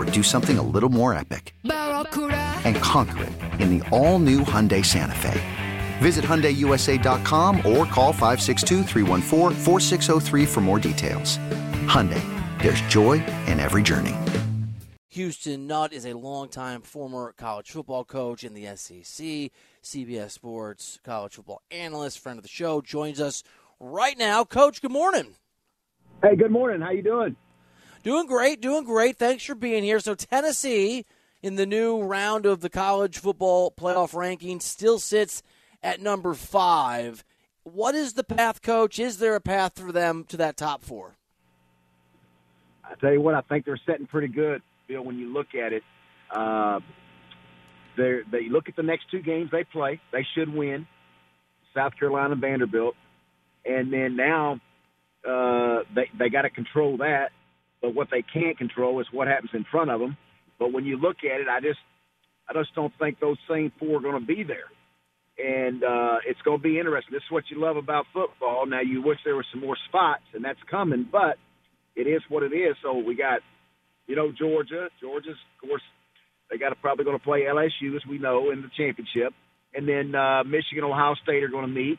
or do something a little more epic? And conquer it in the all-new Hyundai Santa Fe. Visit HyundaiUSA.com or call 562 for more details. Hyundai, there's joy in every journey. Houston Nutt is a longtime former college football coach in the SEC, CBS Sports college football analyst, friend of the show, joins us right now. Coach, good morning. Hey, good morning. How you doing? Doing great, doing great. Thanks for being here. So Tennessee in the new round of the college football playoff ranking still sits at number five. What is the path, coach? Is there a path for them to that top four? I tell you what, I think they're setting pretty good, Bill. When you look at it, uh, they look at the next two games they play. They should win. South Carolina, Vanderbilt, and then now uh, they they got to control that. But what they can't control is what happens in front of them. But when you look at it, I just I just don't think those same four are going to be there. And uh, it's going to be interesting. This is what you love about football. Now you wish there were some more spots, and that's coming, but it is what it is. So we got, you know, Georgia. Georgia's, of course, they got to probably going to play LSU, as we know, in the championship. And then uh, Michigan, Ohio State are going to meet.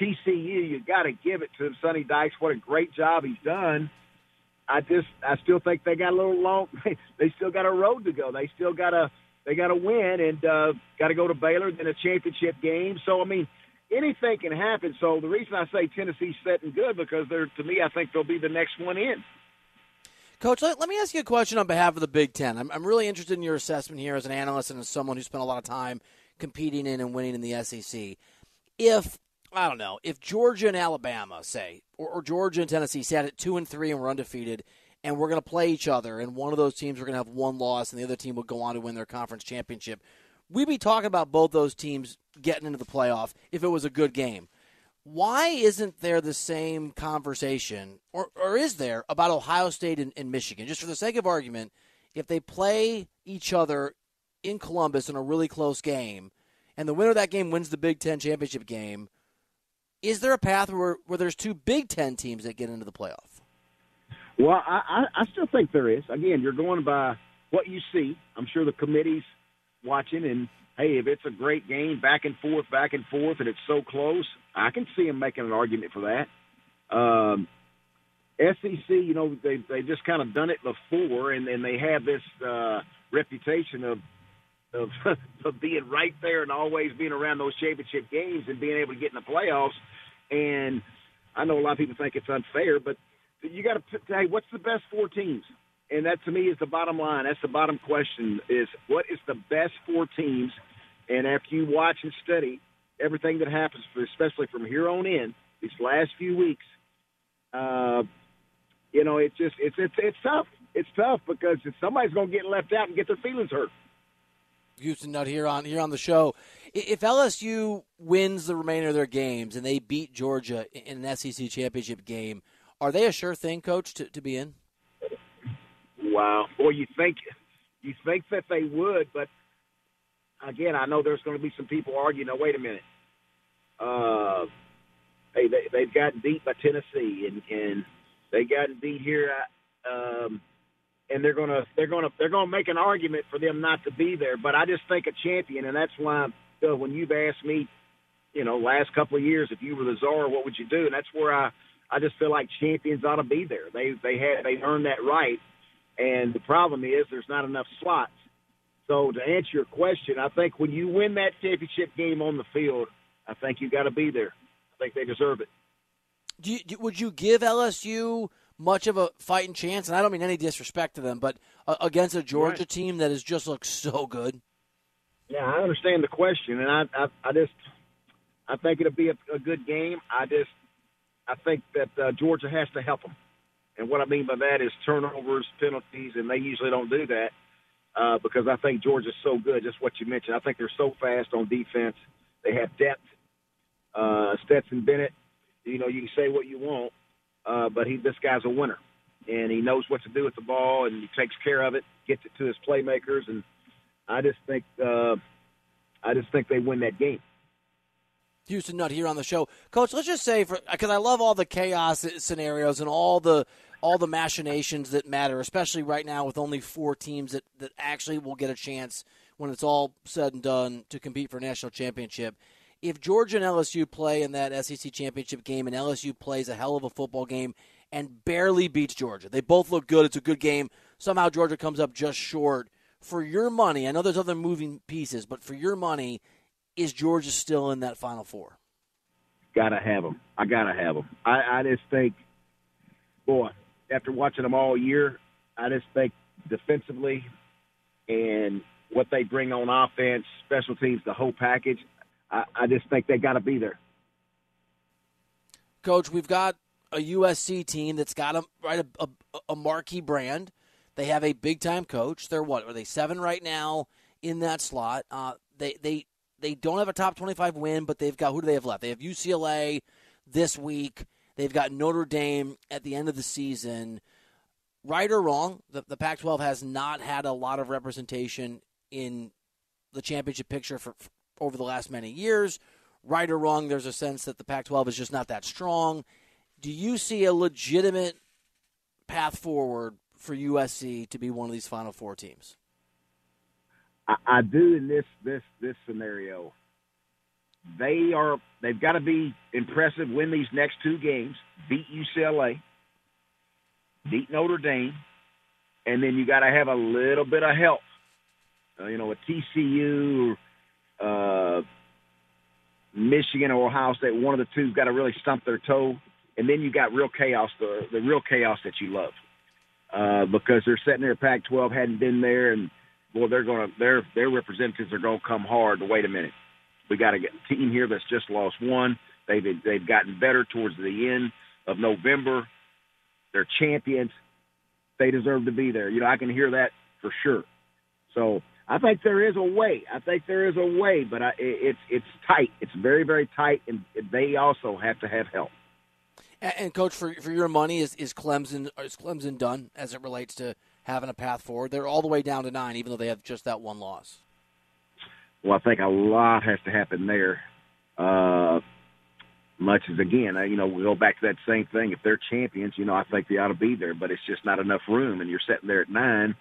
TCU, you got to give it to Sonny Dykes. What a great job he's done I just I still think they got a little long. they still got a road to go. They still got to they got to win and uh, got to go to Baylor in a championship game. So I mean, anything can happen. So the reason I say Tennessee's setting good because they're to me I think they'll be the next one in. Coach, let, let me ask you a question on behalf of the Big Ten. I'm, I'm really interested in your assessment here as an analyst and as someone who spent a lot of time competing in and winning in the SEC. If I don't know if Georgia and Alabama say, or, or Georgia and Tennessee sat at two and three and we're undefeated, and we're going to play each other, and one of those teams are going to have one loss, and the other team will go on to win their conference championship. We'd be talking about both those teams getting into the playoff if it was a good game. Why isn't there the same conversation, or, or is there, about Ohio State and, and Michigan? Just for the sake of argument, if they play each other in Columbus in a really close game, and the winner of that game wins the Big Ten championship game – is there a path where, where there's two Big Ten teams that get into the playoff? Well, I, I still think there is. Again, you're going by what you see. I'm sure the committee's watching, and hey, if it's a great game, back and forth, back and forth, and it's so close, I can see them making an argument for that. Um, SEC, you know, they they just kind of done it before, and and they have this uh, reputation of of, of being right there and always being around those championship games and being able to get in the playoffs. And I know a lot of people think it's unfair, but you got to hey, what's the best four teams? And that to me is the bottom line. That's the bottom question: is what is the best four teams? And after you watch and study everything that happens, especially from here on in, these last few weeks, uh, you know, it's just it's it's it's tough. It's tough because somebody's going to get left out and get their feelings hurt. Houston Nutt here on here on the show. If LSU wins the remainder of their games and they beat Georgia in an SEC championship game, are they a sure thing, Coach, to, to be in? Wow, boy, you think you think that they would, but again, I know there's going to be some people arguing. Now, wait a minute. Uh, hey, they, they've gotten beat by Tennessee, and and they gotten beat here. Um, and they're gonna they're gonna they're gonna make an argument for them not to be there. But I just think a champion, and that's why uh, when you've asked me, you know, last couple of years, if you were the czar, what would you do? And that's where I I just feel like champions ought to be there. They they had they earned that right, and the problem is there's not enough slots. So to answer your question, I think when you win that championship game on the field, I think you got to be there. I think they deserve it. You, would you give LSU much of a fighting chance? And I don't mean any disrespect to them, but uh, against a Georgia right. team that has just looked so good. Yeah, I understand the question, and I, I, I just, I think it'll be a, a good game. I just, I think that uh, Georgia has to help them, and what I mean by that is turnovers, penalties, and they usually don't do that uh, because I think Georgia's so good. Just what you mentioned, I think they're so fast on defense. They have depth. Uh, Stetson Bennett, you know, you can say what you want, uh, but he this guy's a winner, and he knows what to do with the ball, and he takes care of it, gets it to his playmakers, and I just think uh, I just think they win that game. Houston Nutt here on the show, Coach. Let's just say because I love all the chaos scenarios and all the all the machinations that matter, especially right now with only four teams that, that actually will get a chance when it's all said and done to compete for a national championship. If Georgia and LSU play in that SEC championship game and LSU plays a hell of a football game and barely beats Georgia, they both look good. It's a good game. Somehow Georgia comes up just short. For your money, I know there's other moving pieces, but for your money, is Georgia still in that Final Four? Gotta have them. I gotta have them. I, I just think, boy, after watching them all year, I just think defensively and what they bring on offense, special teams, the whole package, I, I just think they got to be there. Coach, we've got a USC team that's got a right a, a, a marquee brand. They have a big time coach. They're what are they seven right now in that slot? Uh, they they they don't have a top twenty five win, but they've got who do they have left? They have UCLA this week. They've got Notre Dame at the end of the season. Right or wrong, the, the Pac 12 has not had a lot of representation in the championship picture for, for over the last many years. Right or wrong, there's a sense that the Pac 12 is just not that strong. Do you see a legitimate path forward for USC to be one of these Final Four teams? I, I do in this this this scenario they are they've got to be impressive, win these next two games, beat UCLA, beat Notre Dame, and then you got to have a little bit of help. Uh, you know, a TCU, uh, Michigan, or Ohio State, one of the two's got to really stump their toe, and then you got real chaos, the the real chaos that you love, uh, because they're sitting there. Pac-12 hadn't been there, and boy, they're to their their representatives are to come hard. Wait a minute we got a team here that's just lost one. They've they've gotten better towards the end of November. They're champions. They deserve to be there. You know, I can hear that for sure. So I think there is a way. I think there is a way, but I, it's it's tight. It's very very tight, and they also have to have help. And, and coach, for for your money, is is Clemson is Clemson done as it relates to having a path forward? They're all the way down to nine, even though they have just that one loss. Well, I think a lot has to happen there. Uh, much as again, you know, we go back to that same thing. If they're champions, you know, I think they ought to be there, but it's just not enough room. And you're sitting there at nine.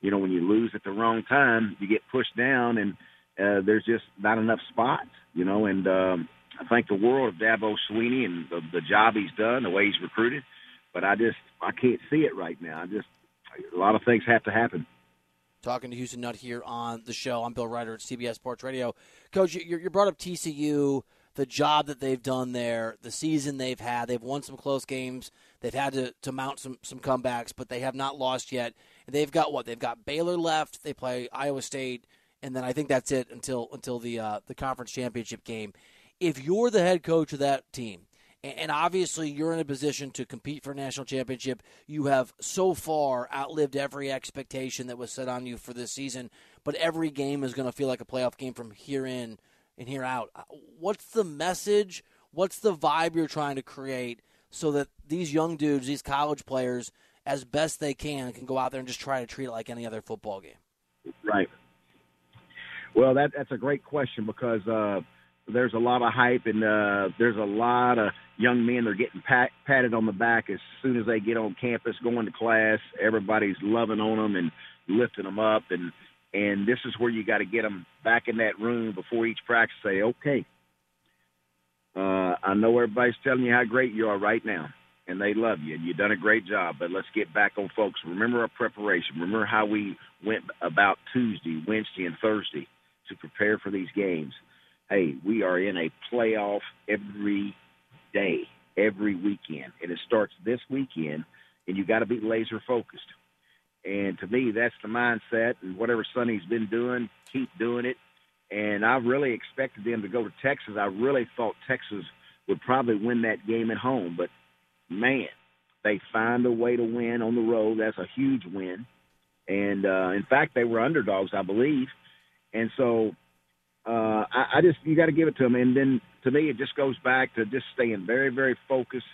You know, when you lose at the wrong time, you get pushed down, and uh, there's just not enough spots. You know, and um, I thank the world of Dabo Swinney and the, the job he's done, the way he's recruited. But I just I can't see it right now. I just a lot of things have to happen talking to Houston Nutt here on the show. I'm Bill Reiter at CBS Sports Radio. Coach, you, you brought up TCU, the job that they've done there, the season they've had. They've won some close games. They've had to, to mount some, some comebacks, but they have not lost yet. they've got what? They've got Baylor left. They play Iowa State, and then I think that's it until until the uh, the conference championship game. If you're the head coach of that team, and obviously you're in a position to compete for a national championship. You have so far outlived every expectation that was set on you for this season, but every game is going to feel like a playoff game from here in and here out. Uh, what's the message? What's the vibe you're trying to create so that these young dudes, these college players, as best they can, can go out there and just try to treat it like any other football game? Right. Well, that that's a great question because uh, there's a lot of hype and uh, there's a lot of young men that are getting pat, patted on the back as soon as they get on campus, going to class. Everybody's loving on them and lifting them up, and and this is where you got to get them back in that room before each practice. Say, okay, uh, I know everybody's telling you how great you are right now, and they love you, and you've done a great job. But let's get back on, folks. Remember our preparation. Remember how we went about Tuesday, Wednesday, and Thursday to prepare for these games. Hey, we are in a playoff every day, every weekend, and it starts this weekend, and you got to be laser focused. And to me, that's the mindset. And whatever Sonny's been doing, keep doing it. And I really expected them to go to Texas. I really thought Texas would probably win that game at home, but man, they find a way to win on the road. That's a huge win. And uh, in fact, they were underdogs, I believe. And so uh, I, I just you got to give it to them. And then to me, it just goes back to just staying very, very focused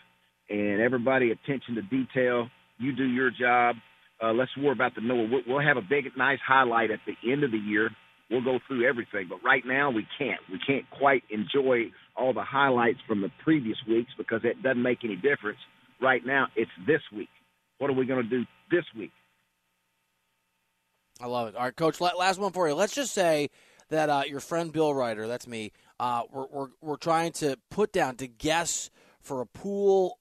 and everybody attention to detail. You do your job. Uh, let's worry about the Noah. We'll, we'll have a big, nice highlight at the end of the year. We'll go through everything, but right now we can't. We can't quite enjoy all the highlights from the previous weeks because it doesn't make any difference. Right now, it's this week. What are we going to do this week? I love it. All right, Coach. Last one for you. Let's just say that uh, your friend Bill Reiter, that's me, uh, we're, we're, we're trying to put down to guess for a pool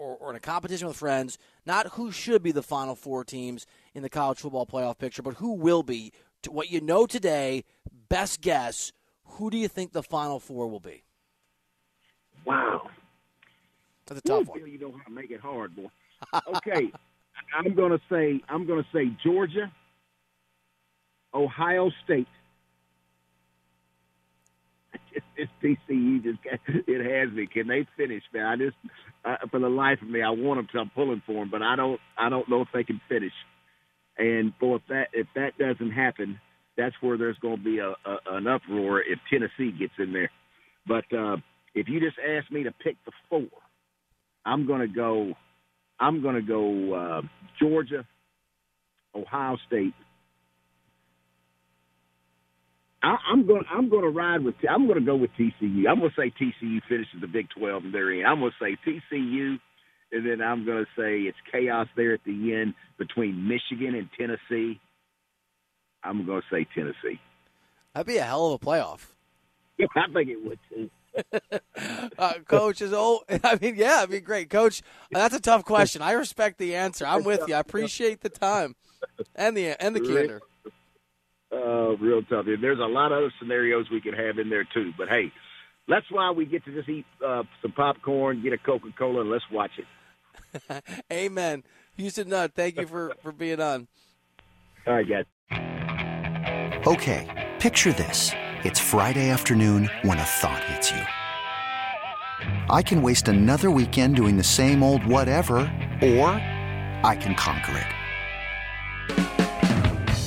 or, or, in a competition with friends, not who should be the final four teams in the college football playoff picture, but who will be. To what you know today, best guess, who do you think the final four will be? Wow. That's a tough Ooh, one. You know how to make it hard, boy. Okay. I'm gonna say I'm gonna say Georgia, Ohio State. It's TCU just it has me. Can they finish, man? I just uh, for the life of me, I want them to. I'm pulling for them, but I don't. I don't know if they can finish. And boy, if that if that doesn't happen, that's where there's going to be a, a an uproar if Tennessee gets in there. But uh, if you just ask me to pick the four, I'm going to go. I'm going to go uh, Georgia, Ohio State. I, I'm going. I'm going to ride with. I'm going to go with TCU. I'm going to say TCU finishes the Big 12 and they're in. I'm going to say TCU, and then I'm going to say it's chaos there at the end between Michigan and Tennessee. I'm going to say Tennessee. That'd be a hell of a playoff. I think it would too. uh, coach is old. I mean, yeah, I mean, great, coach. That's a tough question. I respect the answer. I'm with you. I appreciate the time and the and the candor. Uh, real tough. And There's a lot of other scenarios we could have in there too, but hey, that's why we get to just eat uh, some popcorn, get a Coca Cola, and let's watch it. Amen. Houston Nutt, thank you for for being on. All right, guys. Okay, picture this. It's Friday afternoon when a thought hits you. I can waste another weekend doing the same old whatever, or I can conquer it.